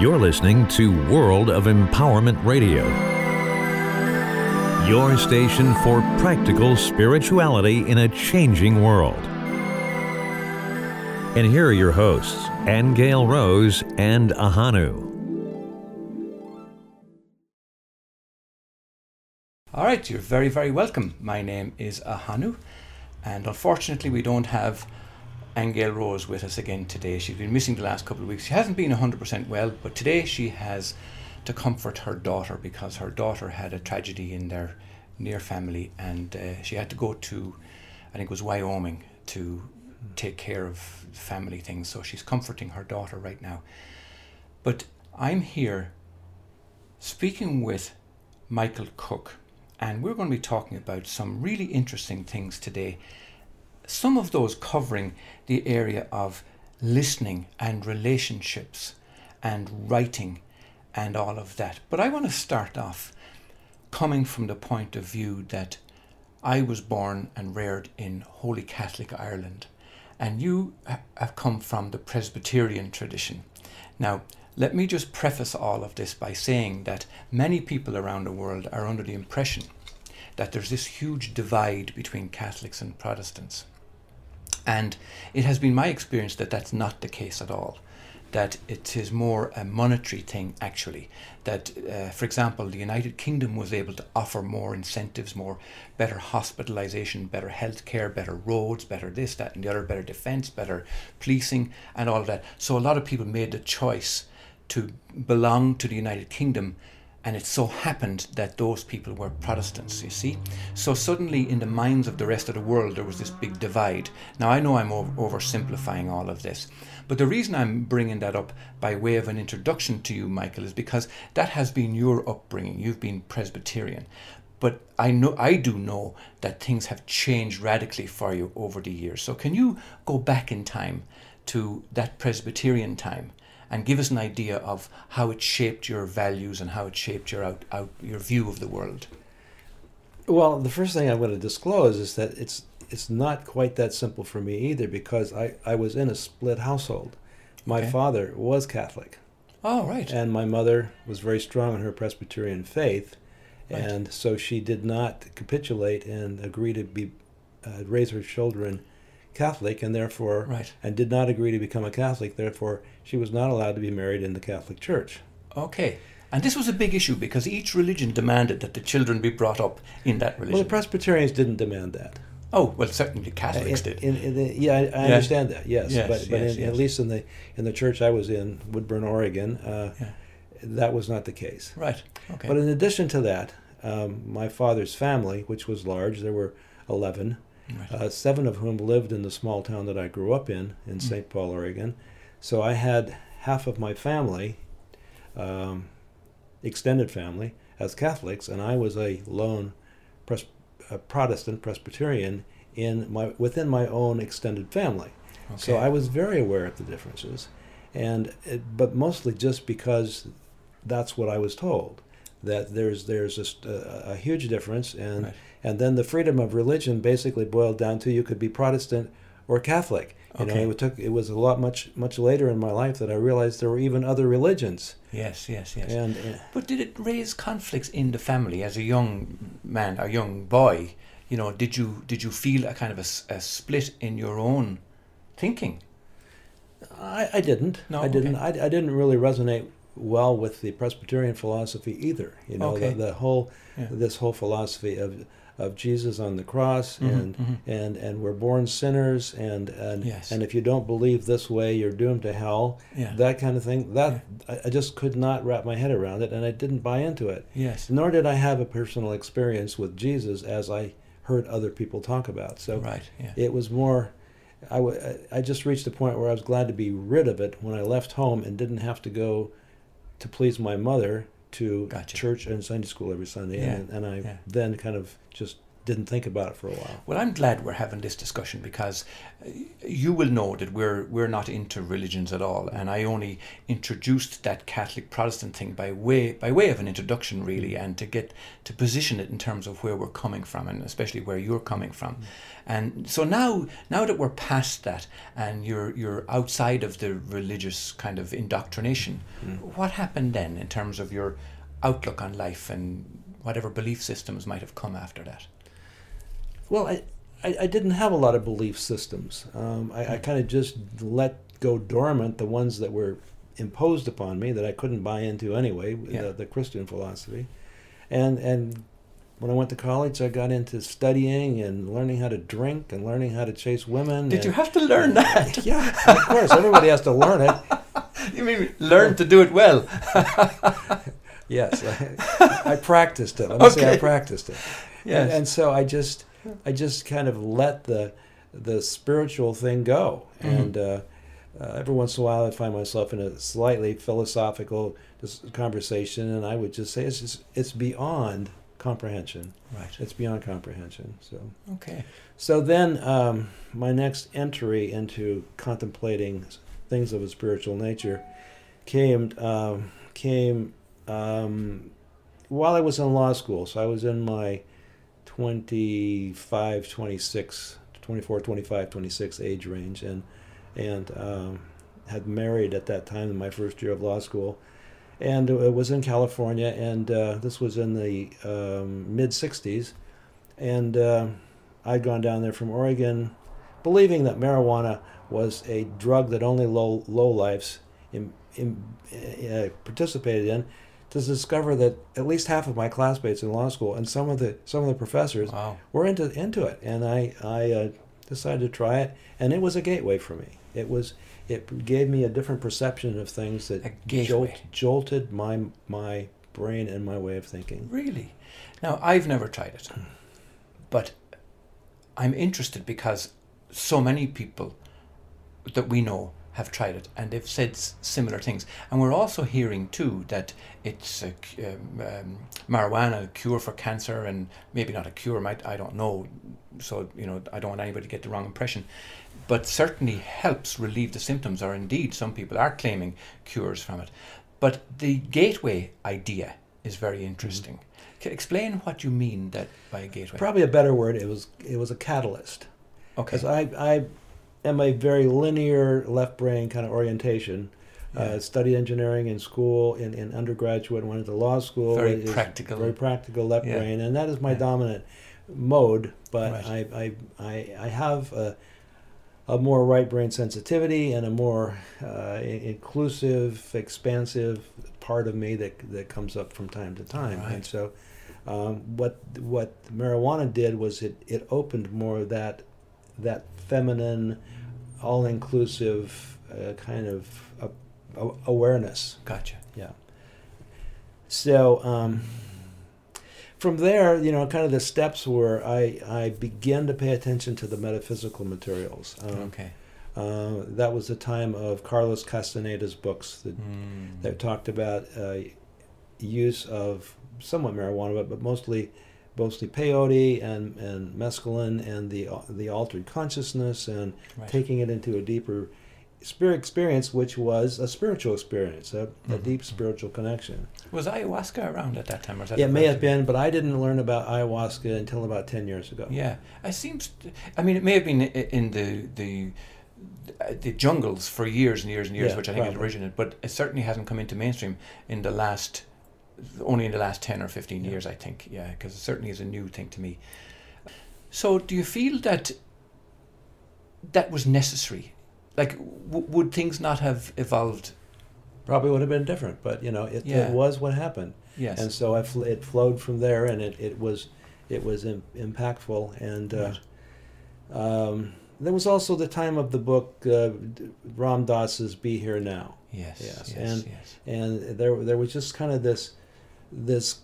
You're listening to World of Empowerment Radio, your station for practical spirituality in a changing world. And here are your hosts, Angel Rose and Ahanu. All right, you're very, very welcome. My name is Ahanu, and unfortunately, we don't have Angel Rose with us again today. She's been missing the last couple of weeks. She hasn't been 100% well, but today she has to comfort her daughter because her daughter had a tragedy in their near family and uh, she had to go to, I think it was Wyoming, to take care of family things. So she's comforting her daughter right now. But I'm here speaking with Michael Cook, and we're going to be talking about some really interesting things today some of those covering the area of listening and relationships and writing and all of that. But I want to start off coming from the point of view that I was born and reared in Holy Catholic Ireland, and you have come from the Presbyterian tradition. Now, let me just preface all of this by saying that many people around the world are under the impression that there's this huge divide between Catholics and Protestants. And it has been my experience that that's not the case at all. That it is more a monetary thing, actually. That, uh, for example, the United Kingdom was able to offer more incentives, more better hospitalization, better health care, better roads, better this, that, and the other, better defense, better policing, and all of that. So a lot of people made the choice to belong to the United Kingdom and it so happened that those people were Protestants, you see. So suddenly, in the minds of the rest of the world, there was this big divide. Now, I know I'm over- oversimplifying all of this, but the reason I'm bringing that up by way of an introduction to you, Michael, is because that has been your upbringing. You've been Presbyterian. But I know I do know that things have changed radically for you over the years. So can you go back in time to that Presbyterian time and give us an idea of how it shaped your values and how it shaped your out, out your view of the world. Well, the first thing I'm going to disclose is that it's it's not quite that simple for me either because I, I was in a split household. My Okay. father was Catholic Oh, right. and my mother was very strong in her Presbyterian faith Right. and so she did not capitulate and agree to be uh, raise her children Catholic and therefore Right. and did not agree to become a Catholic therefore she was not allowed to be married in the Catholic Church. Okay. And this was a big issue because each religion demanded that the children be brought up in that religion. Well, the Presbyterians didn't demand that. oh, well, certainly Catholics In- did. in- in the- yeah, I, I Yeah. understand that. Yes, Yes, but, but yes, in, yes. at least in the in the church I was in, Woodburn, Oregon, uh, Yeah. that was not the case. right. Okay. But in addition to that, um, my father's family, which was large, there were eleven, right. uh, seven of whom lived in the small town that I grew up in, in Mm. St. Paul, Oregon. So I had half of my family, um, extended family, as Catholics, and I was a lone pres- a Protestant Presbyterian in my within my own extended family. So I was very aware of the differences, and it, but mostly just because that's what I was told that there's there's just a, a huge difference, and Right. and then the freedom of religion basically boiled down to you could be Protestant or Catholic. You Okay. know, it took it was a lot much much later in my life that I realized there were even other religions, yes, yes, yes. and uh, But did it raise conflicts in the family as a young man, a young boy? You know, did you did you feel a kind of a split in your own thinking? I, I didn't. No, I didn't. okay. I, I didn't really resonate well with the Presbyterian philosophy either. You know, Okay. the, the whole Yeah. this whole philosophy of of Jesus on the cross Mhm, and mhm. and and we're born sinners and and Yes. and if you don't believe this way, you're doomed to hell. Yeah. That kind of thing. That I, I just could not wrap my head around it, and I didn't buy into it. yes. Nor did I have a personal experience with Jesus as I heard other people talk about. So right. Yeah. it was more I, w- I- I just reached a point where I was glad to be rid of it when I left home and didn't have to go to please my mother to Gotcha. church and Sunday school every Sunday. Yeah, And, and I yeah. then kind of just didn't think about it for a while. Well, I'm glad we're having this discussion because uh, you will know that we're we're not into religions at all, and I only introduced that Catholic Protestant thing by way by way of an introduction, really, and to get to position it in terms of where we're coming from, and especially where you're coming from. And so now, now that we're past that, and you're you're outside of the religious kind of indoctrination, what happened then in terms of your outlook on life and whatever belief systems might have come after that? Well, I, I, I didn't have a lot of belief systems. Um, I, I kind of just let go dormant the ones that were imposed upon me that I couldn't buy into anyway, Yeah. the, the Christian philosophy. And, and when I went to college, I got into studying and learning how to drink and learning how to chase women. Did and- you have to learn that? Yeah, of course. Everybody has to learn it. You mean learn to do it well? Yes, I, I practiced it. Let me say I practiced it. Yes. And, and so I just, I just kind of let the, the spiritual thing go. Mhm. And uh, uh, every once in a while, I find myself in a slightly philosophical conversation, and I would just say it's just, it's beyond comprehension. Right. It's beyond comprehension. So, Okay. so then um, my next entry into contemplating things of a spiritual nature came um, came um, while I was in law school. So I was in my 25, 26, 24, 25, 26 age range, and and um, had married at that time in my first year of law school, and it was in California, and uh, this was in the um, mid 60s, and uh, I'd gone down there from Oregon, believing that marijuana was a drug that only low low lifes in, in, uh, participated in, to discover that at least half of my classmates in law school and some of the some of the professors Wow. were into into it, and I I uh, decided to try it, and it was a gateway for me. It was it gave me a different perception of things that gateway. jolted my my brain and my way of thinking. Really? Now, I've never tried it, but I'm interested because so many people that we know have tried it and they've said s- similar things. And we're also hearing too that it's a, um, um, marijuana a cure for cancer and maybe not a cure, might I don't know. So you know, I don't want anybody to get the wrong impression, but certainly helps relieve the symptoms. Or indeed, some people are claiming cures from it. But the gateway idea is very interesting. C explain what you mean that by a gateway. Probably a better word. It was it was a catalyst. okay. because I, I am a very linear left brain kind of orientation. Yeah. Uh, studied engineering in school, in, in undergraduate, went into law school. Very It practical. Very practical left Yeah. brain, and that is my Yeah. dominant mode. But Right. I, I, I, I have a, a more right brain sensitivity and a more uh, inclusive, expansive part of me that, that comes up from time to time. Right. And so, um, what what marijuana did was it, it opened more of that that feminine, all inclusive uh, kind of uh, a- awareness. Gotcha. Yeah. So um, from there, you know, kind of the steps were I, I began to pay attention to the metaphysical materials. Um, okay. uh, that was the time of Carlos Castaneda's books that, Mm. that talked about uh, use of somewhat marijuana, but, but mostly mostly peyote and, and mescaline and the the altered consciousness and Right. taking it into a deeper spirit experience, which was a spiritual experience, a, a Mhm. deep spiritual connection. Was ayahuasca around at that time? Or that It may have been, but I didn't learn about ayahuasca until about ten years ago. Yeah, I seems. I mean, it may have been in the the the jungles for years and years and years, Yeah, which I think it probably. originated, but it certainly hasn't come into mainstream in the last only in the last ten or fifteen Yeah. years. I think, yeah, because it certainly is a new thing to me. So, do you feel that that was necessary? Like, w- would things not have evolved? Probably would have been different, but you know, it, Yeah. it was what happened. Yes. and so I fl- it flowed from there, and it, it was it was Im- impactful. And uh, um, there was also the time of the book uh, Ram Dass's "Be Here Now," yes. yes, Yes. and- yes. and there there was just kind of this this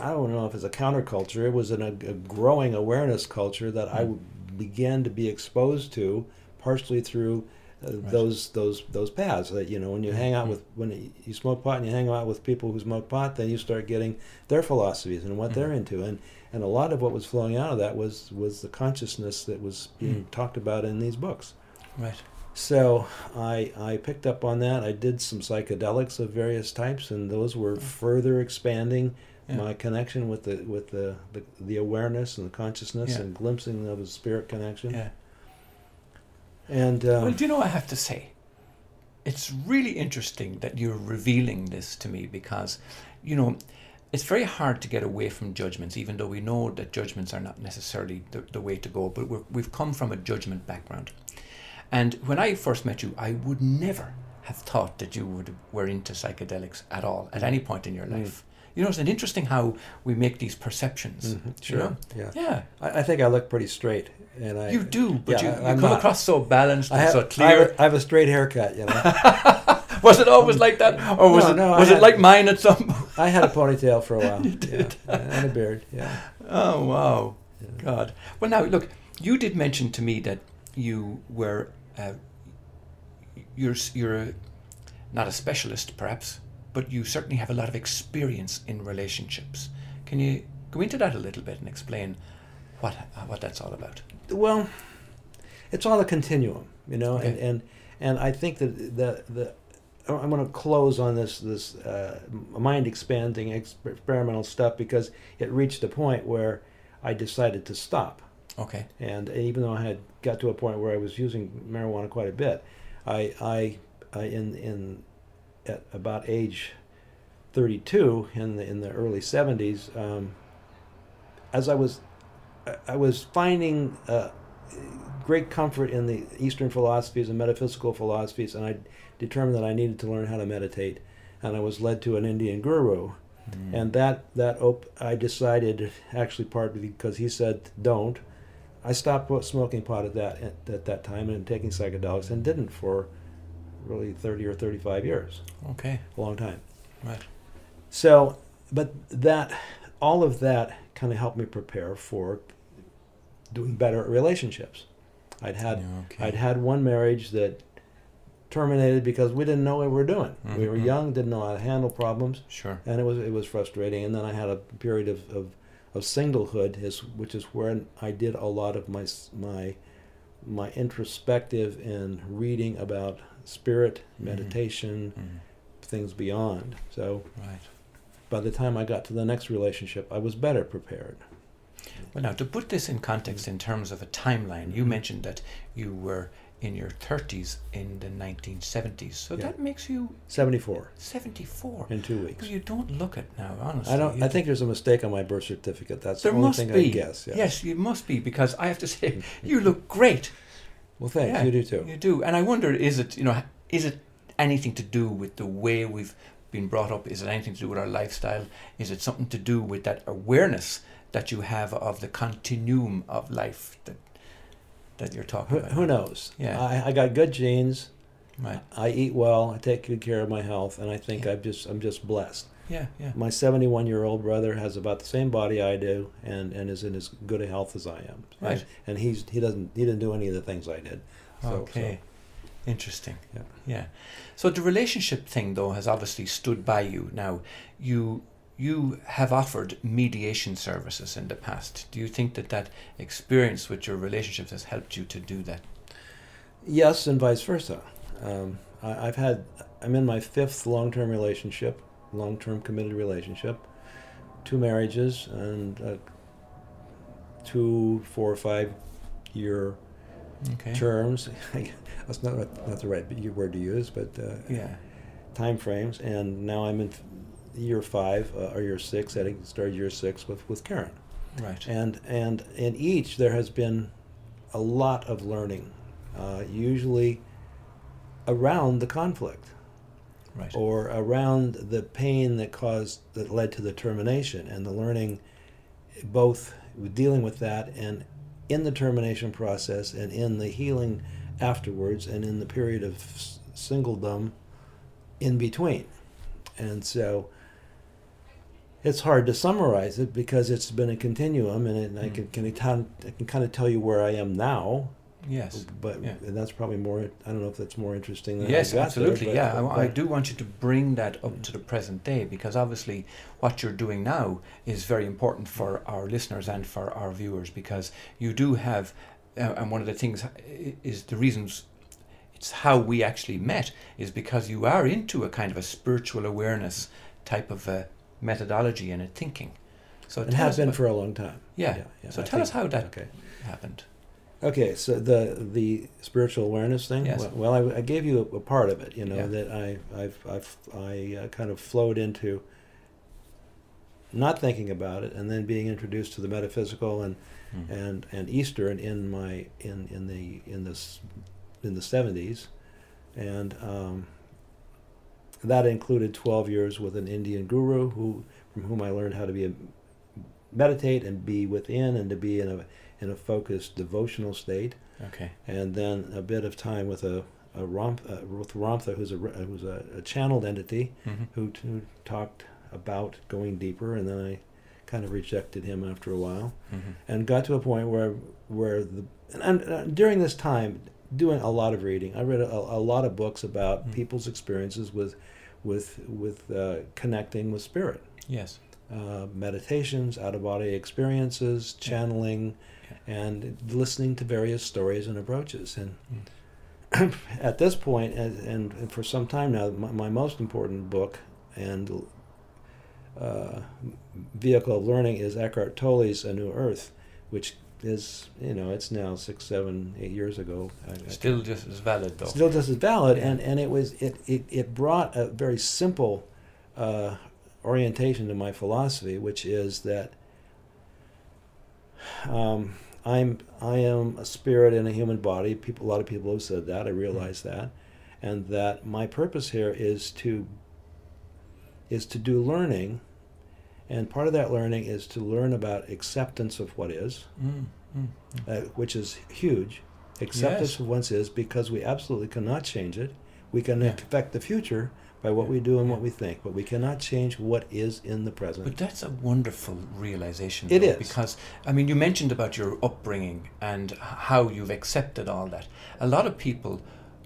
I don't know if it's a counterculture. It was an, a, a growing awareness culture that I Mm. began to be exposed to, partially through uh, Right. those those those paths that you know when you hang out Mhm. with when you smoke pot and you hang out with people who smoke pot then you start getting their philosophies and what they're Mhm. into and and a lot of what was flowing out of that was was the consciousness that was being Mm. talked about in these books Right. So I I picked up on that I did some psychedelics of various types and those were further expanding Yeah. my connection with the with the the, the awareness and the consciousness Yeah. and glimpsing of a spirit connection Yeah. and um, Well, do you know what I have to say? It's really interesting that you're revealing this to me because, you know, it's very hard to get away from judgments, even though we know that judgments are not necessarily the, the way to go. But we're, we've come from a judgment background. And when I first met you, I would never have thought that you would were into psychedelics at all at any point in your Mm. life. You know, it's interesting how we make these perceptions. Mhm, you sure know? yeah Yeah, I, I think I look pretty straight, and I you do, but yeah, you, you come not. across so balanced I and have, so I have, clear. a, I have a straight haircut, you know. Was it always like that, or was No, it no, was it had- like mine at some? point? I had a ponytail for a while, You did. yeah, and a beard. Yeah, Oh wow, yeah. God. Well, now look, you did mention to me that you were, uh, you're you're a, not a specialist perhaps, but you certainly have a lot of experience in relationships. Can you go into that a little bit and explain what uh, what that's all about? Well, it's all a continuum, you know, and, and and I think that the the I'm going to close on this this uh, mind expanding experimental stuff because it reached a point where I decided to stop. Okay. and even though I had got to a point where I was using marijuana quite a bit, I, I, I in in at about age 32 in the in the early 70s, um, as I was I- was finding uh, great comfort in the Eastern philosophies and metaphysical philosophies, and I determined that I needed to learn how to meditate, and I was led to an Indian guru, Mm. and that that op- I decided actually partly because he said don't. I stopped smoking pot at that at, at that time and taking psychedelics and didn't for really 30 or 35 years, okay. a long time. Right. So, but that all of that kind of helped me prepare for doing better at relationships. I'd had okay. I'd had one marriage that terminated because we didn't know what we were doing. We were Mhm. young, didn't know how to handle problems Sure. and it was it was frustrating. And then I had a period of of, of singlehood, is which is where I did a lot of my my my introspective and reading about spirit, Mhm. meditation, Mm. things beyond. So Right. by the time I got to the next relationship, I was better prepared. Well, now to put this in context in terms of a timeline, you Mhm. mentioned that you were in your 30s in the 1970s. So Yeah. that makes you Seventy four 74. in two weeks. But you don't look it now, honestly. I don't. You I think there's a mistake on my birth certificate. That's there the only thing be. I guess. Yeah. Yes, you must be because I have to say you look great. Well, thanks. Yeah, You do too. You do, and I wonder is it you know is it anything to do with the way we've been brought up? Is it anything to do with our lifestyle? Is it something to do with that awareness that you have of the continuum of life that that you're talking Who, about? who knows? Yeah. I, I got good genes. Right. I eat well. I take good care of my health, and I think Yeah. I'm just I'm just blessed. Yeah. Yeah. My 71 year old brother has about the same body I do, and, and is in as good a health as I am. Right. And, and he's he doesn't he didn't do any of the things I did. So, okay. Interesting. Yeah. Yeah. So the relationship thing though has obviously stood by you. Now, you you have offered mediation services in the past. Do you think that that experience with your relationships has helped you to do that? Yes, and vice versa. Um, I, I've had I'm in my fifth long term relationship, long term committed relationship, two marriages, and uh, two four or five year Okay. terms. That's not not the right word to use, but uh, Yeah. time frames. And now I'm in year five uh, or year six. I think started year six with with Karen. Right. And and in each there has been a lot of learning, uh, usually around the conflict Right. or around the pain that caused that led to the termination and the learning both with dealing with that and in the termination process and in the healing afterwards and in the period of singledom in between and so it's hard to summarize it because it's been a continuum and, it, I Mm. can, can, I can kind of tell you where I am now Yes. But yeah. and that's probably more. I don't know if that's more interesting than Yes, got there, absolutely. but- yeah, I, I do want you to bring that up to the present day because obviously what you're doing now is very important for our listeners and for our viewers because you do have, uh, and one of the things is the reasons it's how we actually met is because you are into a kind of a spiritual awareness type of a methodology and a thinking. So it has been about- for a long time. yeah. yeah, So I tell us how that Okay. happened. Okay, so the the spiritual awareness thing. Yes. Well, well, I, I gave you a, a part of it. You know Yeah. that I I've, I've I uh, kind of flowed into not thinking about it, and then being introduced to the metaphysical and Mm. and and Eastern in my in in the in this in the seventies, and um, that included twelve years with an Indian guru who from whom I learned how to be a, meditate and be within and to be in a in a focused devotional state, Okay. and then a bit of time with a a Ram, uh, with Ramtha, who's a who's a, a channeled entity hmm who, who talked about going deeper, and then I kind of rejected him after a while hmm and got to a point where where the and, and uh, during this time doing a lot of reading i read a, a lot of books about Mm. people's experiences with with with uh, connecting with spirit Yes. uh, meditations out of body experiences channeling and listening to various stories and approaches and Mm. at this point and, and, and for some time now my, my most important book and uh, vehicle of learning is Eckhart Tolle's A New Earth, which is you know it's now six, seven, eight years ago. I- I- Still just as valid though. still just as valid, Yeah. and and it was it it, it brought a very simple uh, orientation to my philosophy, which is that um, I'm I am a spirit in a human body. People, a lot of people have said that. I realize that, and that my purpose here is to is to do learning, and part of that learning is to learn about acceptance of what is, Mm, mm, mm. uh, which is huge. Acceptance Yes. of what is because we absolutely cannot change it. We can Yeah. affect the future by what Yeah. we do and Yeah. what we think, but we cannot change what is in the present. But that's a wonderful realization. It though, is. because I mean, you mentioned about your upbringing and how you've accepted all that. A lot of people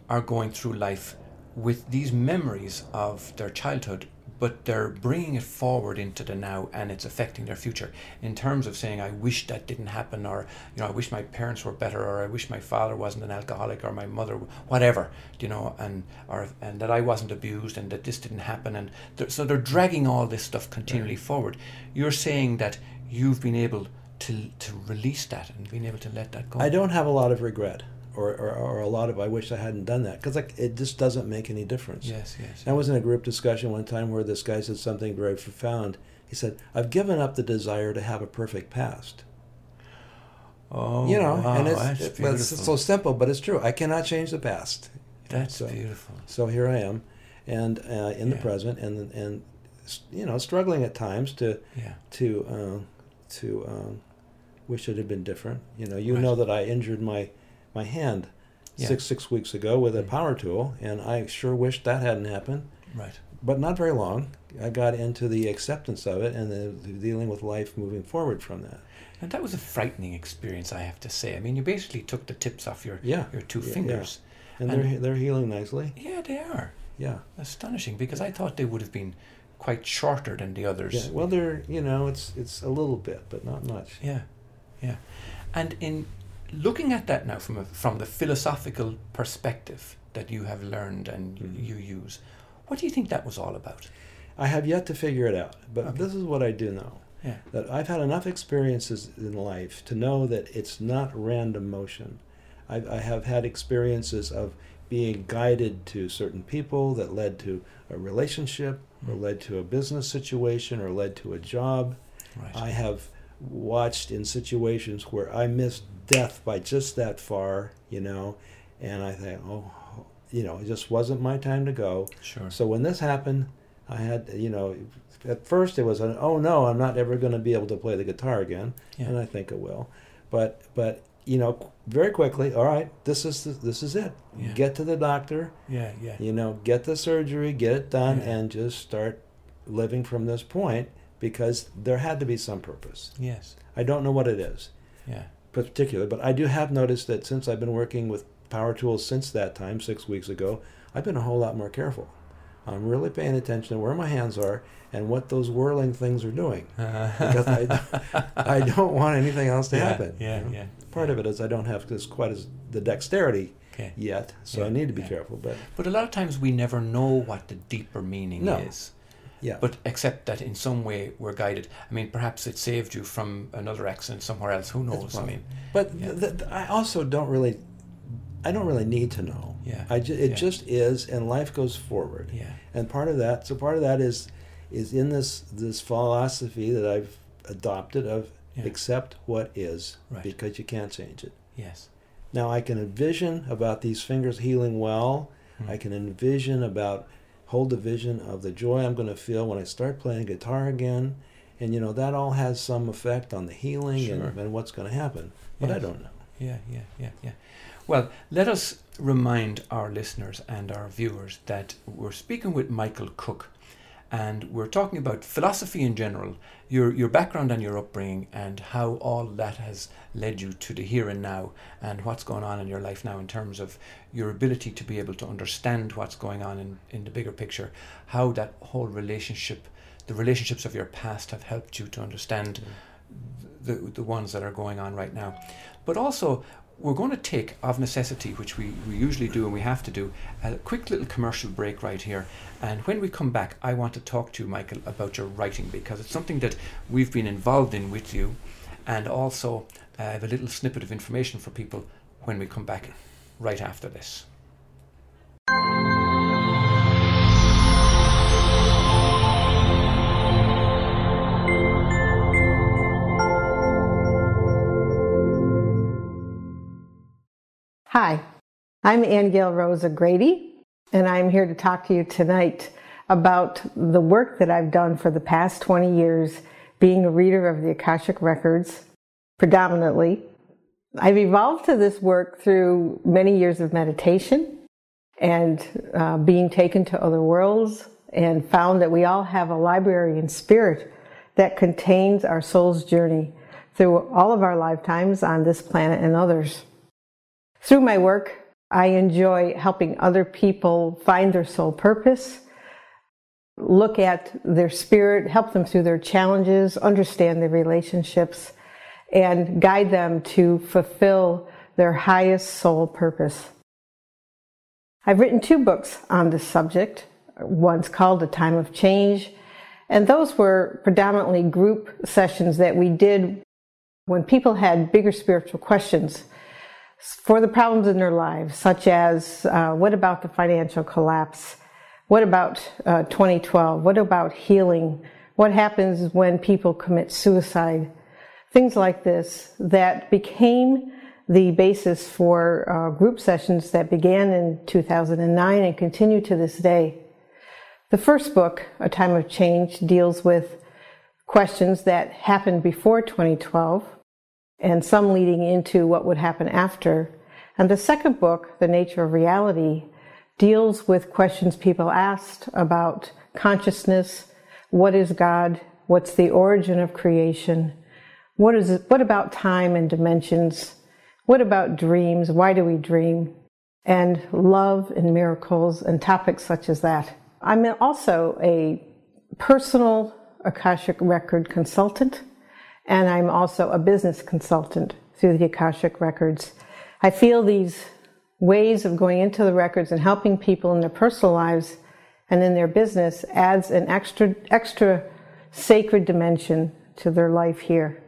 are going through life with these memories of their childhood, but they're bringing it forward into the now, and it's affecting their future. In terms of saying, "I wish that didn't happen," or you know, "I wish my parents were better," or "I wish my father wasn't an alcoholic," or "My mother," whatever, you know, and or and that I wasn't abused, and that this didn't happen, and they're, so they're dragging all this stuff continually forward. You're saying that you've been able to to release that and been able to let that go. I don't have a lot of regret, or, or, or a lot of I wish I hadn't done that, because like, it just doesn't make any difference. Yes, yes. I was in a group discussion one time where this guy said something very profound. He said, "I've given up the desire to have a perfect past." Oh, you know, wow, and it's, it- well, it's so simple, but it's true. I cannot change the past. that's so- beautiful. So here I am, and uh, in the present, and and you know, struggling at times to Yeah. to uh, to um, wish it had been different. You know, you Right. know that I injured my my hand Yeah. six six weeks ago with a Mm. power tool, and I sure wish that hadn't happened. Right. But not very long. I got into the acceptance of it and the, the dealing with life moving forward from that. And that was a frightening experience, I have to say. I mean, you basically took the tips off your Yeah, your two Yeah, yeah. fingers. and, And- they're they're healing nicely. Yeah, they are Yeah. astonishing because I thought they would have been quite shorter than the others. Yeah. Well, they're you know it's it's a little bit, but not much. Yeah, yeah. And in looking at that now from a, from the philosophical perspective that you have learned and Mhm. you use, what do you think that was all about? I have yet to figure it out, but Okay. this is what I do know. Yeah. That I've had enough experiences in life to know that it's not random motion. I, I have had experiences of being guided to certain people that led to a relationship, or Mm. led to a business situation, or led to a job. Right. I have watched in situations where I missed death by just that far, you know, and I think, oh, you know, it just wasn't my time to go. sure. So when this happened, I had, you know, at first it was an, oh no, I'm not ever going to be able to play the guitar again, yeah. and I think it will. But but you know, very quickly, all right, this is the, this is it. Yeah. Get to the doctor, yeah. Yeah. you know, get the surgery, get it done, Yeah. and just start living from this point because there had to be some purpose. Yes. I don't know what it is. Yeah. particular, but I do have noticed that since I've been working with power tools since that time, six weeks ago, I've been a whole lot more careful. I'm really paying attention to where my hands are and what those whirling things are doing because I, I don't want anything else to Yeah, happen. yeah, you know. yeah, Part of it is I don't have this quite as the dexterity Okay. yet, so Yeah, I need to be yeah. careful. But But a lot of times we never know what the deeper meaning No. is. Yeah, But except that in some way we're guided. I mean, perhaps it saved you from another accident somewhere else. Who knows? I mean, But Yeah. th- th- I also don't really, I don't really need to know. Yeah, I ju- it yeah. just is, and life goes forward. yeah, And part of that, so part of that is, is in this this philosophy that I've adopted of Yeah. accept what is Right. because you can't change it. yes, Now I can envision about these fingers healing well. Hmm. I can envision about hold the vision of the joy I'm going to feel when I start playing guitar again. And you know that all has some effect on the healing Sure. and, and what's going to happen. But I don't know. yeah, yeah, yeah, yeah. Well, let us remind our listeners and our viewers that we're speaking with Michael Cook, and we're talking about philosophy in general, your your background and your upbringing, and how all that has led you to the here and now, and what's going on in your life now in terms of your ability to be able to understand what's going on in, in the bigger picture, how that whole relationship, the relationships of your past have helped you to understand mm. the, the ones that are going on right now. But also, we're going to take, of necessity, which we, we usually do and we have to do, a quick little commercial break right here. And when we come back, I want to talk to you, Michael, about your writing because it's something that we've been involved in with you. And also, I have a little snippet of information for people when we come back right after this. Hi, I'm Ann Gail Rosa Grady, and I'm here to talk to you tonight about the work that I've done for the past 20 years being a reader of the Akashic Records, predominantly. I've evolved to this work through many years of meditation and uh, being taken to other worlds, and found that we all have a library in spirit that contains our soul's journey through all of our lifetimes on this planet and others. Through my work, I enjoy helping other people find their soul purpose, look at their spirit, help them through their challenges, understand their relationships, and guide them to fulfill their highest soul purpose. I've written two books on this subject. One's called A Time of Change, and those were predominantly group sessions that we did when people had bigger spiritual questions for the problems in their lives, such as uh, what about the financial collapse? What about uh, 2012? What about healing? What happens when people commit suicide? Things like this that became the basis for uh, group sessions that began in 2009 and continue to this day. The first book, A Time of Change, deals with questions that happened before 2012 and some leading into what would happen after. And the second book, The Nature of Reality, deals with questions people asked about consciousness, what is God, what's the origin of creation, what is it, what about time and dimensions, what about dreams, why do we dream, and love and miracles and topics such as that. I'm also a personal Akashic record consultant and I'm also a business consultant through the Akashic Records. I feel these ways of going into the records and helping people in their personal lives and in their business adds an extra extra sacred dimension to their life here.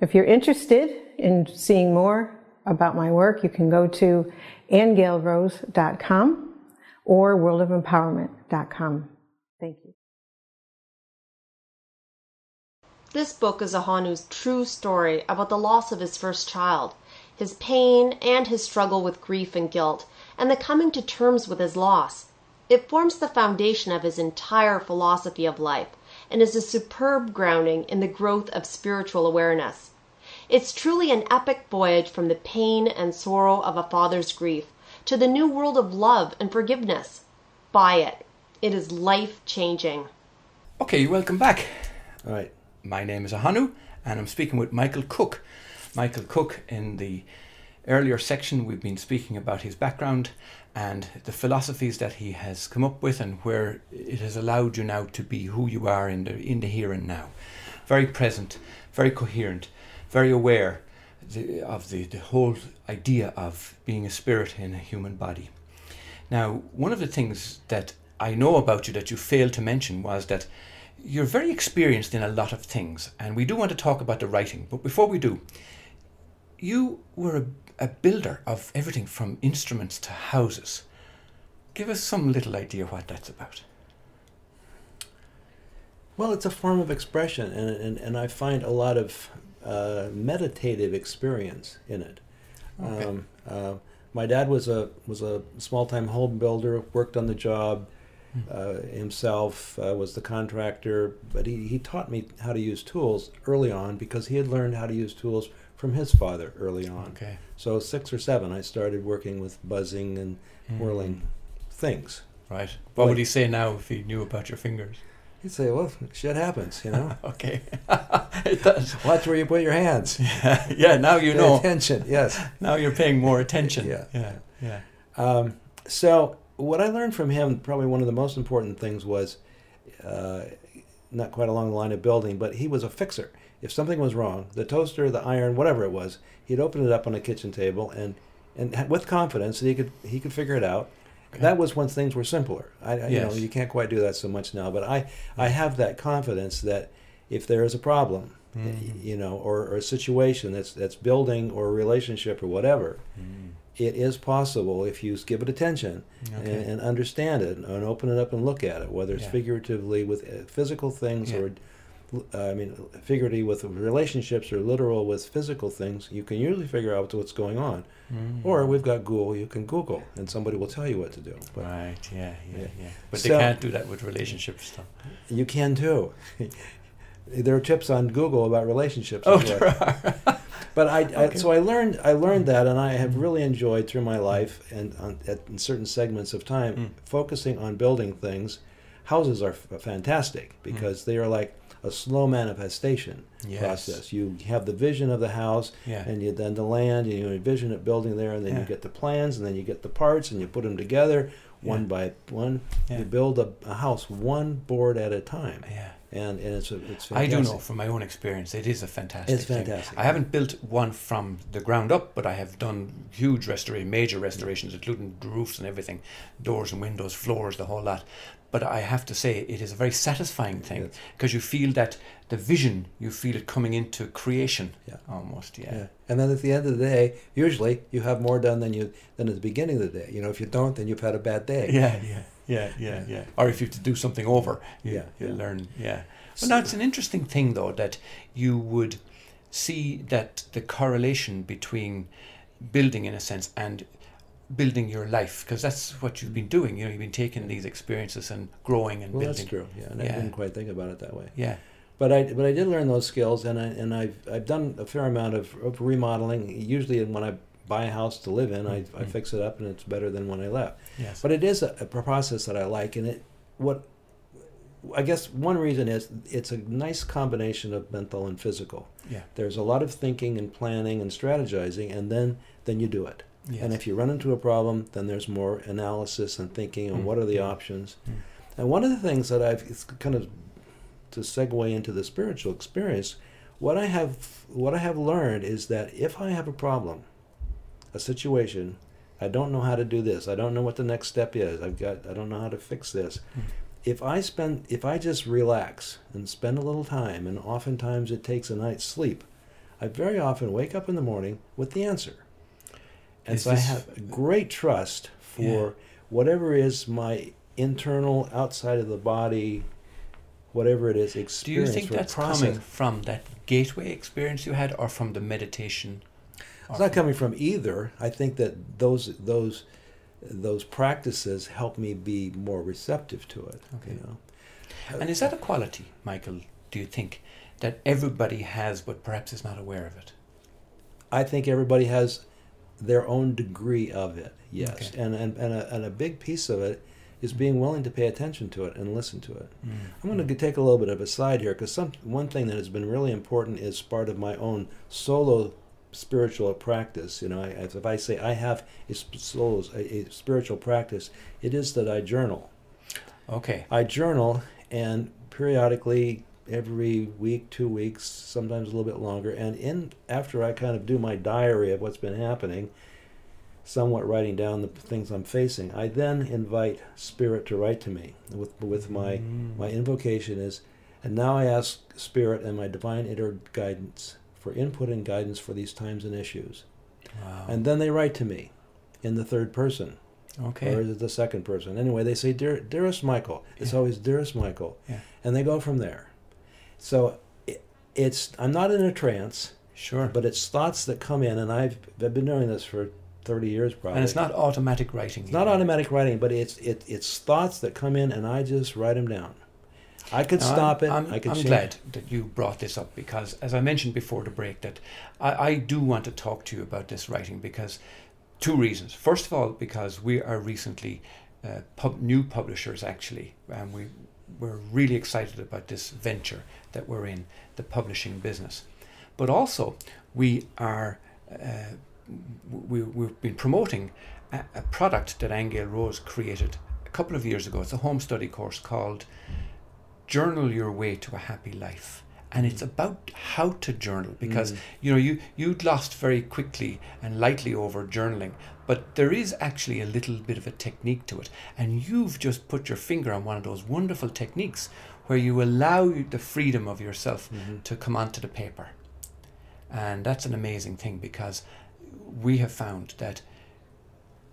If you're interested in seeing more about my work, you can go to angailrose.com or worldofempowerment.com. This book is Ahanu's true story about the loss of his first child, his pain and his struggle with grief and guilt, and the coming to terms with his loss. It forms the foundation of his entire philosophy of life and is a superb grounding in the growth of spiritual awareness. It's truly an epic voyage from the pain and sorrow of a father's grief to the new world of love and forgiveness. Buy it. It is life changing. Okay, welcome back. All right. My name is Ahanu, and I'm speaking with Michael Cook. Michael Cook. In the earlier section, we've been speaking about his background and the philosophies that he has come up with and where it has allowed you now to be who you are in the in the here and now. Very present, very coherent, very aware the, of the, the whole idea of being a spirit in a human body. Now, one of the things that I know about you that you failed to mention was that you're very experienced in a lot of things, and we do want to talk about the writing. But before we do, you were a, a builder of everything from instruments to houses. Give us some little idea what that's about. Well, it's a form of expression, and, and, and I find a lot of uh, meditative experience in it. Okay. Um, uh, my dad was a was a small time home builder, worked on the job uh, himself, uh, was the contractor, but he, he taught me how to use tools early on because he had learned how to use tools from his father early on. Okay. So six or seven, I started working with buzzing and whirling things. Right. What would he say now if he knew about your fingers? He'd say, "Well, shit happens, you know. Okay. it does. Watch where you put your hands. yeah, now you Pay know. attention. Yes. Now you're paying more attention. Yeah. Yeah. Yeah. Um, so what I learned from him, probably one of the most important things was, uh, not quite along the line of building, but he was a fixer. If something was wrong, the toaster, the iron, whatever it was, he'd open it up on a kitchen table and, and with confidence that he could he could figure it out. Okay. That was when things were simpler. I, I- you know, you can't quite do that so much now, but I I have that confidence that if there is a problem, Mhm. you know, or, or a situation that's that's building or a relationship or whatever, Mm. It is possible if you give it attention Okay. and, and understand it and open it up and look at it, whether it's Yeah. figuratively with uh, physical things Yeah. or, uh, I mean, figuratively with relationships or literal with physical things, you can usually figure out what's going on. Mm. Or we've got Google, you can Google and somebody will tell you what to do. But Right. Yeah. Yeah. Yeah. Yeah. But So- they can't do that with relationship stuff. you can too. there are tips on Google about relationships. Oh, there are. But I, I Okay. Mm-hmm. so I learned I learned that, and I have really enjoyed through my life and on, at in certain segments of time Mm. focusing on building things. Houses are f- fantastic because they are like a slow manifestation Mm. Yes. process. You have the vision of the house, Yeah. and you then the land, and you envision it building there, and then Yeah. you get the plans, and then you get the parts, and you put them together one Yeah. by one. Yeah. You build a, a house one board at a time, Yeah. and and it's a, it's I fantastic. do know from my own experience, it is a fantastic. It's thing. fantastic. I haven't built one from the ground up, but I have done huge restoration, major restorations, including roofs and everything, doors and windows, floors, the whole lot. But I have to say, it is a very satisfying thing Yes. because you feel that the vision, you feel it coming into creation, Yeah. almost. Yeah. Yeah. And then at the end of the day, usually you have more done than you than at the beginning of the day. You know, if you don't, then you've had a bad day. Yeah, yeah, yeah, yeah, yeah. Or if you have to do something over, you, Yeah, you yeah. learn. Yeah. Well, now it's an interesting thing though that you would see that the correlation between building, in a sense, and building your life, because that's what you've been doing. You know, you've been taking these experiences and growing and Well, building. that's true. Yeah, and I didn't quite think about it that way. Yeah. But I but I did learn those skills, and I and I've I've done a fair amount of, of remodeling. Usually, when I buy a house to live in, I, I Mhm. fix it up, and it's better than when I left. Yes. But it is a, a process that I like, and it what I guess one reason is it's a nice combination of mental and physical. yeah. There's a lot of thinking and planning and strategizing, and then then you do it. Yes. And if you run into a problem, then there's more analysis and thinking on Mm. what are the Mm. options. Mm. And one of the things that I've it's kind of to segue into the spiritual experience, what I have what I have learned is that if I have a problem, a situation, I don't know how to do this. I don't know what the next step is. I've got I don't know how to fix this. Mm. If I spend if I just relax and spend a little time and oftentimes it takes a night's sleep, I very often wake up in the morning with the answer. And so I have great trust for Yeah. whatever is my internal, outside of the body, whatever it is, Do you think that's process. coming from that gateway experience you had, or from the meditation? It's not coming from either. I think that those those those practices help me be more receptive to it. Okay. You know. And is that a quality, Michael? Do you think that everybody has, but perhaps is not aware of it? I think everybody has their own degree of it. Yes, Okay. and and and a, and a big piece of it is being willing to pay attention to it and listen to it. Mm. I'm going mm. to take a little bit of a side here because some one thing that has been really important is part of my own solo spiritual practice, you know, I, if I say I have a, souls, a, a spiritual practice, it is that I journal. Okay. I journal and periodically every week, two weeks, sometimes a little bit longer. And in after I kind of do my diary of what's been happening, somewhat writing down the things I'm facing, I then invite Spirit to write to me with with my Mm. my invocation is, and now I ask Spirit and my divine inner guidance for input and guidance for these times and issues. Wow. And then they write to me in the third person okay. or is it the second person? Anyway, they say, Dear, Dearest Michael. It's Yeah. always Dearest Michael. Yeah. And they go from there. So it, it's, I'm not in a trance, Sure. but it's thoughts that come in, and I've, I've been doing this for 30 years probably. and it's not automatic writing. It's not automatic writing, but it's, it, it's thoughts that come in, and I just write them down. I could Now, stop I'm, it. I'm, I could I'm glad that you brought this up because, as I mentioned before the break, that I, I do want to talk to you about this writing because two reasons. First of all, because we are recently uh, pub, new publishers actually, and we we're really excited about this venture that we're in, the publishing business. But also, we are uh, we, we've been promoting a, a product that Angel Rose created a couple of years ago. It's a home study course called Journal Your Way to a Happy Life. And it's about how to journal because Mm. you know you you'd lost very quickly and lightly over journaling, but there is actually a little bit of a technique to it, and you've just put your finger on one of those wonderful techniques where you allow the freedom of yourself Mhm. to come onto the paper, and that's an amazing thing because we have found that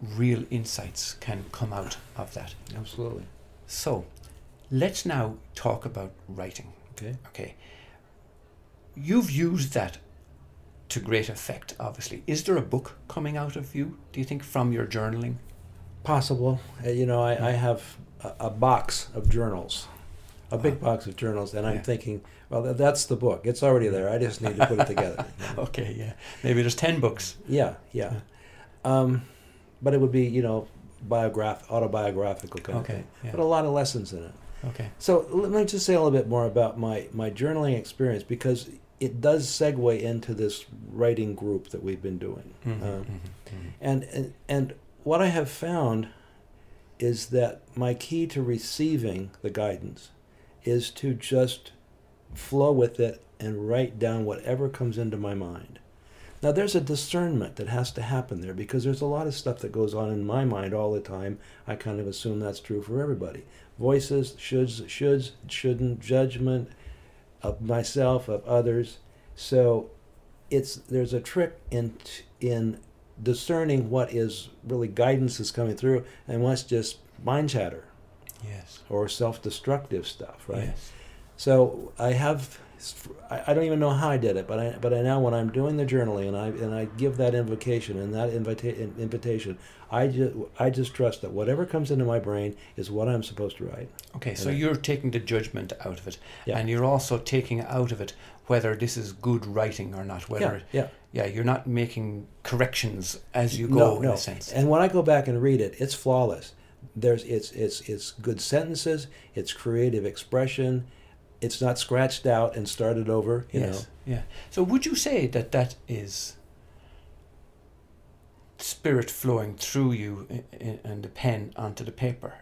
real insights can come out of that. Absolutely. So, let's now talk about writing. Okay. Okay. You've used that to great effect, obviously. Is there a book coming out of you, do you think, from your journaling? Possible. Uh, you know, I, I have a, a box of journals, a big box of journals, and I'm Yeah. thinking, well, th- that's the book. It's already there. I just need to put it together. Okay, yeah. Maybe there's 10 books. Yeah, yeah. Um, but it would be, you know, biograph, autobiographical kind of Okay, thing. yeah. But a lot of lessons in it. Okay. So let me just say a little bit more about my, my journaling experience because it does segue into this writing group that we've been doing. Mhm, Um, mhm, mhm. and, and and what I have found is that my key to receiving the guidance is to just flow with it and write down whatever comes into my mind. Now there's a discernment that has to happen there because there's a lot of stuff that goes on in my mind all the time. I kind of assume that's true for everybody. Voices, shoulds, shoulds, shouldn't, judgment of myself, of others. So it's there's a trick in in discerning what is really guidance is coming through and what's just mind chatter Yes. or self-destructive stuff, right? Yes. So I have, I I don't even know how I did it, but I but I now when I'm doing the journaling and I and I give that invocation and that invita- invitation, I just I just trust that whatever comes into my brain is what I'm supposed to write. Okay, so Yeah. you're taking the judgment out of it, Yeah. and you're also taking out of it whether this is good writing or not. Whether, yeah, yeah. yeah, you're not making corrections as you go no, in no. a sense. And when I go back and read it, it's flawless. There's it's it's it's good sentences. It's creative expression. It's not scratched out and started over. You yes, know. yeah. So would you say that that is spirit flowing through you and the pen onto the paper?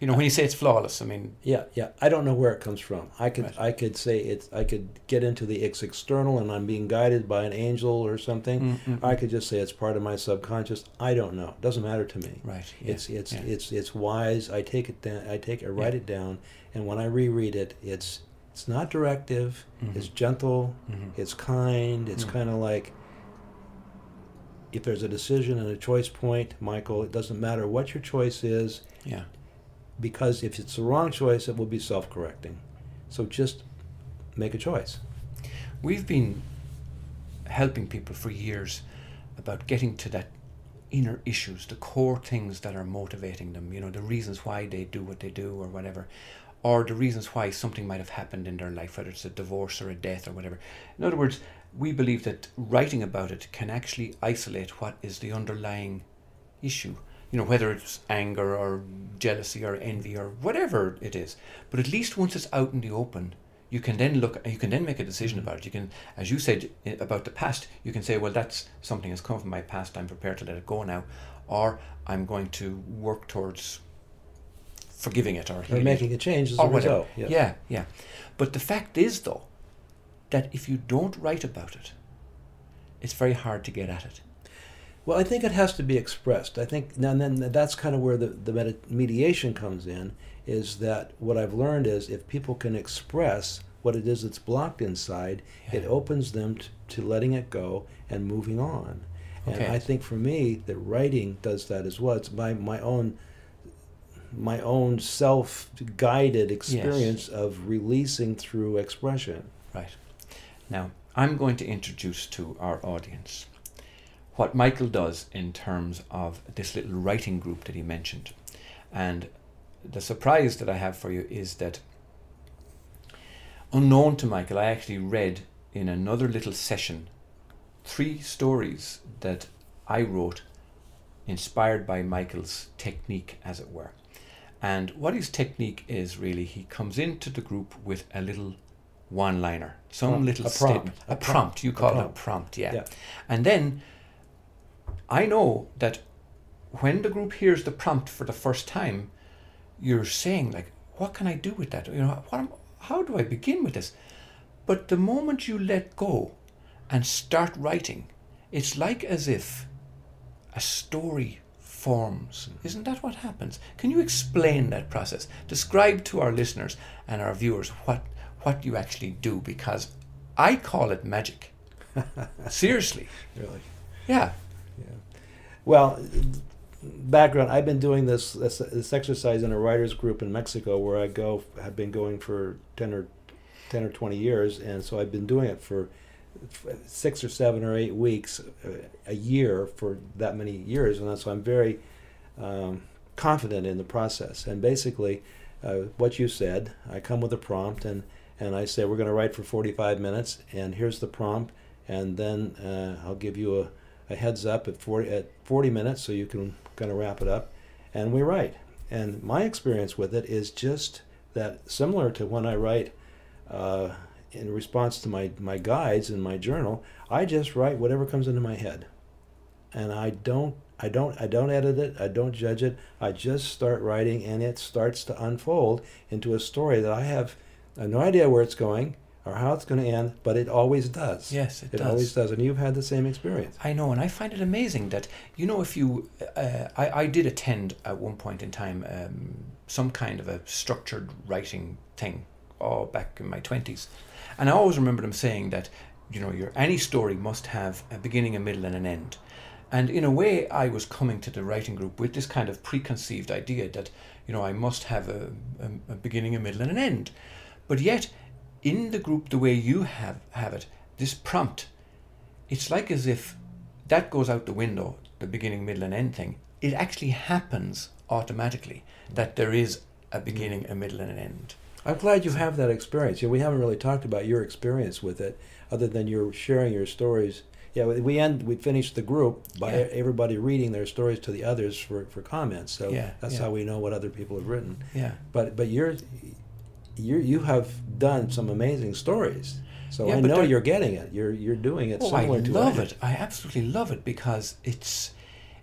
You know, when you say it's flawless, I mean, Yeah, yeah. I don't know where it comes from. I could Right. I could say it's I could get into the it's external and I'm being guided by an angel or something. mm, mm, I mm. could just say it's part of my subconscious. I don't know. It doesn't matter to me. right. Yeah, It's it's yeah. it's it's wise. I take it down. I take it, write Yeah. it down, and when I reread it, it's it's not directive. Mhm. It's gentle. Mhm. It's kind. It's Mm. kind of like if there's a decision and a choice point, Michael. It doesn't matter what your choice is yeah. because if it's the wrong choice, it will be self-correcting. So just make a choice. We've been helping people for years about getting to that inner issues, the core things that are motivating them, you know, the reasons why they do what they do or whatever, or the reasons why something might have happened in their life, whether it's a divorce or a death or whatever. In other words, we believe that writing about it can actually isolate what is the underlying issue. You know, whether it's anger or jealousy or envy or whatever it is. But at least once it's out in the open, you can then look you can then make a decision mm-hmm. about it you can as you said about the past you can say well that's something that's come from my past i'm prepared to let it go now or i'm going to work towards forgiving it or, Or healing it making a change as or a whatever. result. Yes. Yeah, yeah. But the fact is, though, that if you don't write about it, it's very hard to get at it. Well, I think it has to be expressed. I think, and then that's kind of where the, the medi- mediation comes in, is that what I've learned is if people can express what it is that's blocked inside, it opens them t- to letting it go and moving on. Okay. And I think for me, that writing does that as well. It's my, my own my own self-guided experience of releasing through expression. Right. Now, I'm going to introduce to our audience what Michael does in terms of this little writing group that he mentioned. And the surprise that I have for you is that, unknown to Michael, I actually read in another little session three stories that I wrote inspired by Michael's technique, as it were. And what his technique is really, he comes into the group with a little one liner, some Prompt. little A prompt. statement. A A prompt. prompt, you A call it a prompt. prompt, yeah. Yeah. And then I know that when the group hears the prompt for the first time, you're saying like, "What can I do with that? You know, what am, how do I begin with this?" But the moment you let go and start writing, it's like as if a story forms. Isn't that what happens? Can you explain that process? Describe to our listeners and our viewers what what you actually do because I call it magic. Seriously. Really. Yeah. Well, background. I've been doing this, this this exercise in a writers group in Mexico, where I go. Have been going for ten or ten or twenty years, and so I've been doing it for six or seven or eight weeks uh, a year for that many years, and so I'm very um, confident in the process. And basically, uh, what you said, I come with a prompt, and and I say we're going to write for 45 minutes, and here's the prompt, and then uh, I'll give you a a heads up at 40 at 40 minutes so you can kind of wrap it up and we write and my experience with it is just that similar to when i write uh, in response to my, my guides in my journal i just write whatever comes into my head. And i don't i don't i don't edit it i don't judge it. I just start writing and it starts to unfold into a story that i have no idea where it's going or how it's going to end but it always does. Yes, it, it does. always does and you've had the same experience. I know, and I find it amazing that you know if you, uh, I I did attend at one point in time um, some kind of a structured writing thing, oh back in my twenties, and I always remember them saying that you know your any story must have a beginning, a middle, and an end, and in a way I was coming to the writing group with this kind of preconceived idea that you know I must have a, a, a beginning, a middle, and an end, but yet in the group the way you have have it, this prompt it's like as if that goes out the window, the beginning, middle, and end thing. It actually happens automatically that there is a beginning, a middle, and an end. I'm glad you have that experience. Yeah, we haven't really talked about your experience with it, other than you're sharing your stories. Yeah, we- end we finish the group by Yeah. everybody reading their stories to the others for, for comments. So Yeah, that's yeah. how we know what other people have written. Yeah. But but you're you you have done some amazing stories. So Yeah, I know you're getting it. You're you're doing it Oh, I to love it. I absolutely love it because it's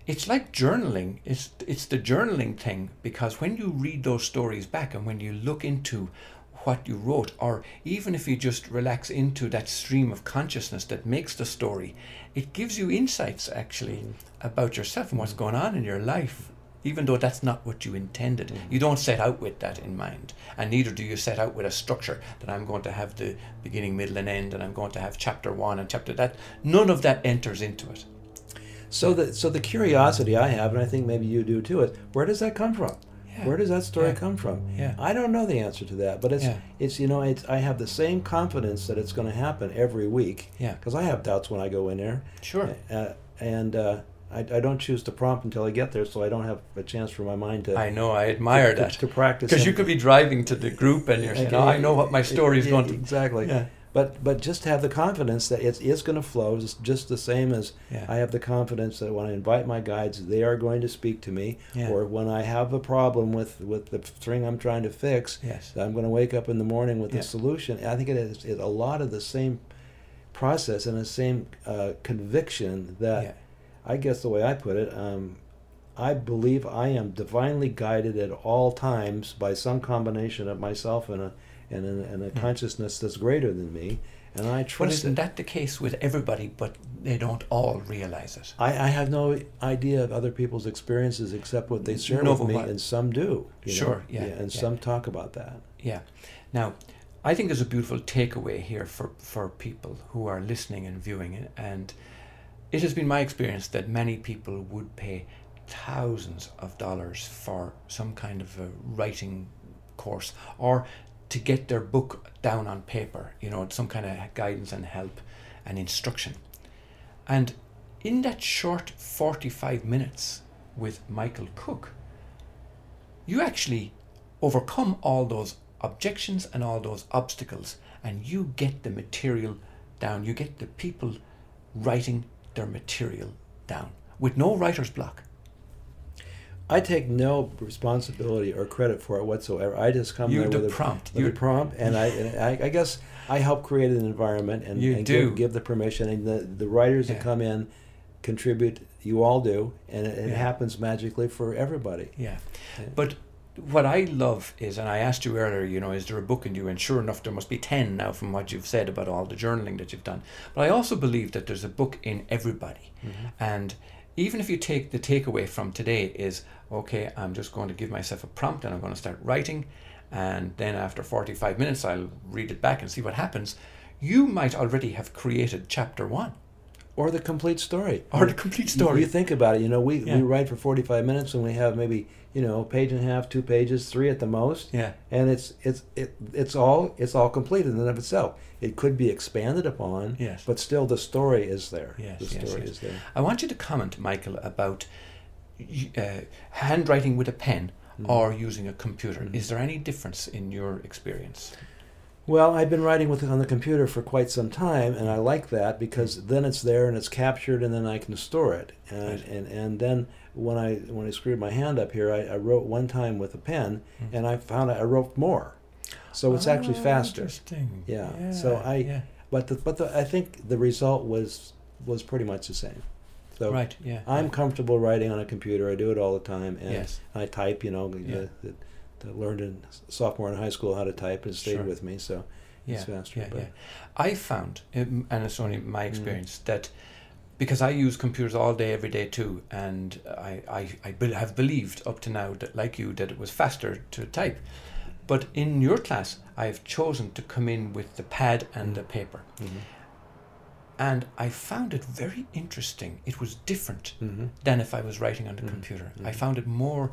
it's like journaling. It's it's the journaling thing because when you read those stories back and when you look into what you wrote, or even if you just relax into that stream of consciousness that makes the story, it gives you insights actually mm-hmm. about yourself and what's mm-hmm. going on in your life. Even though that's not what you intended, mm-hmm. you don't set out with that in mind, and neither do you set out with a structure that I'm going to have the beginning, middle, and end, and I'm going to have chapter one and chapter that. None of that enters into it. So the so the curiosity I have, and I think maybe you do too, is where does that come from? Yeah. Where does that story Yeah. come from? Yeah. I don't know the answer to that, but it's Yeah. it's you know it's I have the same confidence that it's going to happen every week. Yeah. Because I have doubts when I go in there. Sure. Uh, and uh, I, I don't choose to prompt until I get there, so I don't have a chance for my mind to I know. I admire to, that to practice. because you could be driving to the group and you're saying, "Oh, I know what my story is going to." exactly. Yeah. But but just have the confidence that it's it's going to flow. It's just the same as Yeah. I have the confidence that when I invite my guides, they are going to speak to me. Yeah. Or when I have a problem with with the string I'm trying to fix, Yes. I'm going to wake up in the morning with Yeah. a solution. I think it is it, a lot of the same process and the same uh, conviction that. I guess the way I put it, um, I believe I am divinely guided at all times by some combination of myself and a and a, and a Hmm. consciousness that's greater than me, and I But trust isn't it. that the case with everybody, but they don't all realize it? I, I have no idea of other people's experiences except what they share No, with me, what- and some do. Sure, yeah, and yeah. some talk about that. Yeah. Now, I think there's a beautiful takeaway here for, for people who are listening and viewing it. And it has been my experience that many people would pay thousands of dollars for some kind of a writing course or to get their book down on paper, you know, some kind of guidance and help and instruction. And in that short 45 minutes with Michael Koch, you actually overcome all those objections and all those obstacles and you get the material down you get the people writing their material down with no writer's block I take no responsibility or credit for it whatsoever. I just come You're there the with, prompt. a, with You're- a prompt, and I, and I, I guess I help create an environment and, and. Give, give the permission, and the, the writers Yeah. that come in contribute. You all do, and it, it Yeah. happens magically for everybody. yeah Yeah. but what I love is, and I asked you earlier, you know, is there a book in you? And sure enough, there must be 10 now from what you've said about all the journaling that you've done. But I also believe that there's a book in everybody. Mm-hmm. And even if you take the takeaway from today is, okay, I'm just going to give myself a prompt and I'm going to start writing. And then after 45 minutes, I'll read it back and see what happens. You might already have created chapter one Or the complete story. or the complete story. You think about it. You know, we, Yeah. we write for forty five minutes, and we have maybe you know a page and a half, two pages, three at the most. yeah. and it's it's it, it's all it's all completed in and of itself. It could be expanded upon, Yes. but still the story is there. Yes, the story yes. is there. I want you to comment, Michael, about uh, handwriting with a pen Mm-hmm. or using a computer. Is there any difference in your experience? Well, I've been writing with it on the computer for quite some time, and I like that because then it's there and it's captured, and then I can store it. And Right. and, and then when I when I screwed my hand up here, I, I wrote one time with a pen, and I found I wrote more, so it's actually Ah, faster. Interesting. Yeah, so I- yeah. But the, but the, I think the result was was pretty much the same. So right. Yeah. I'm yeah. comfortable writing on a computer. I do it all the time, and Yes. I type. You know, Yeah. the, the learned in sophomore in high school how to type and stayed Sure. with me. So yeah, it's faster. Yeah, but yeah. I found, and it's only my Mm. experience, that because I use computers all day, every day too, and I, I, I be- have believed up to now that, like you, that it was faster to type. But in your class, I've chosen to come in with the pad and Mm. the paper. Mhm. And I found it very interesting. It was different Mhm. than if I was writing on the Mhm. computer. I Mhm. found it more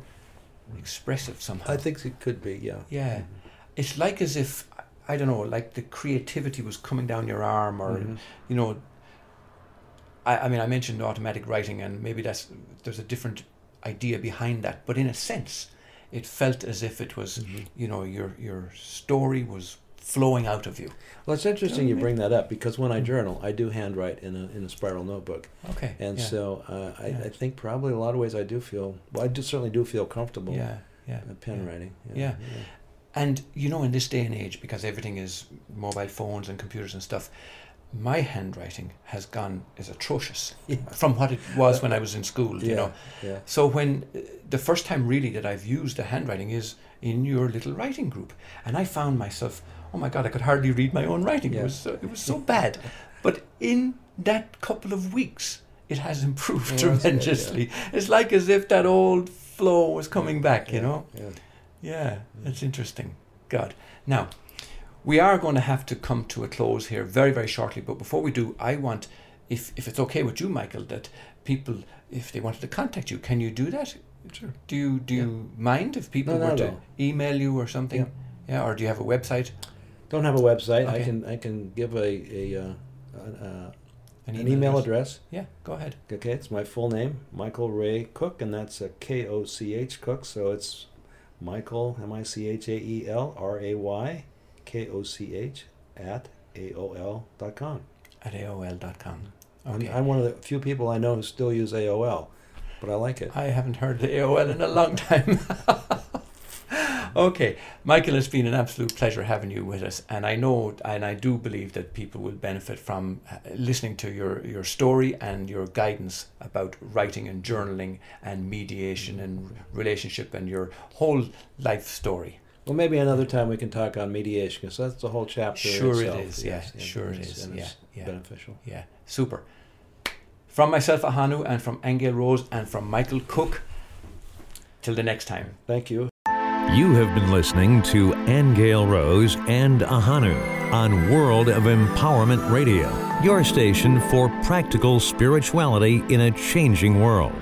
expressive somehow. I think it could be. Yeah. Yeah. It's like as if I don't know, like the creativity was coming down your arm, or Mhm. you know. I, I mean, I mentioned automatic writing, and maybe that's there's a different idea behind that, but in a sense, it felt as if it was, Mhm. you know, your your story was flowing out of you. Well, it's interesting you Mhm. bring that up because when I journal, I do handwrite in a in a spiral notebook, Okay. and yeah. so uh, I, Yeah. I think probably a lot of ways I do feel. Well, I do certainly do feel comfortable. yeah, yeah, uh, pen yeah. writing. Yeah. And you know, in this day and age, because everything is mobile phones and computers and stuff, my handwriting has gone is atrocious Yeah. from what it was when I was in school. You know, yeah. so when uh, the first time really that I've used the handwriting is in your little writing group, and I found myself, oh my god, I could hardly read my own writing. It was so, it was so bad, but in that couple of weeks, it has improved Oh, that's good, yeah. tremendously. It's like as if that old flow was coming back. You know. Yeah. Yeah, mm. that's interesting. God. Now, we are going to have to come to a close here very, very shortly. But before we do, I want, if, if it's okay with you, Michael, that people, if they wanted to contact you, can you do that? Sure. Do you do you mind if people No, were to all. email you or something? Yeah. Yeah, or do you have a website? Don't have a website. I can I can give a a uh, an, uh, An an email address. Yeah, go ahead. Okay, it's my full name, Michael Ray Koch, and that's a K O C H Koch. So it's Michael M I C H A E L R A Y K O C H at AOL.com. At AOL.com. I'm, Okay. I'm one of the few people I know who still use AOL, but I like it. I haven't heard the AOL in a long time. okay, Michael, it's been an absolute pleasure having you with us, and I know and I do believe that people will benefit from uh, listening to your, your story and your guidance about writing and journaling and mediation and relationship and your whole life story. Well, maybe another time we can talk on mediation because that's the whole chapter. Sure it itself, is, yeah, and sure and it's yeah, yeah. beneficial. Yeah, super. From myself, Ahanu, and from Angel Rose, and from Michael Koch. Till the next time. Thank you. You have been listening to Angel Rose and Ahanu on World of Empowerment Radio, your station for practical spirituality in a changing world.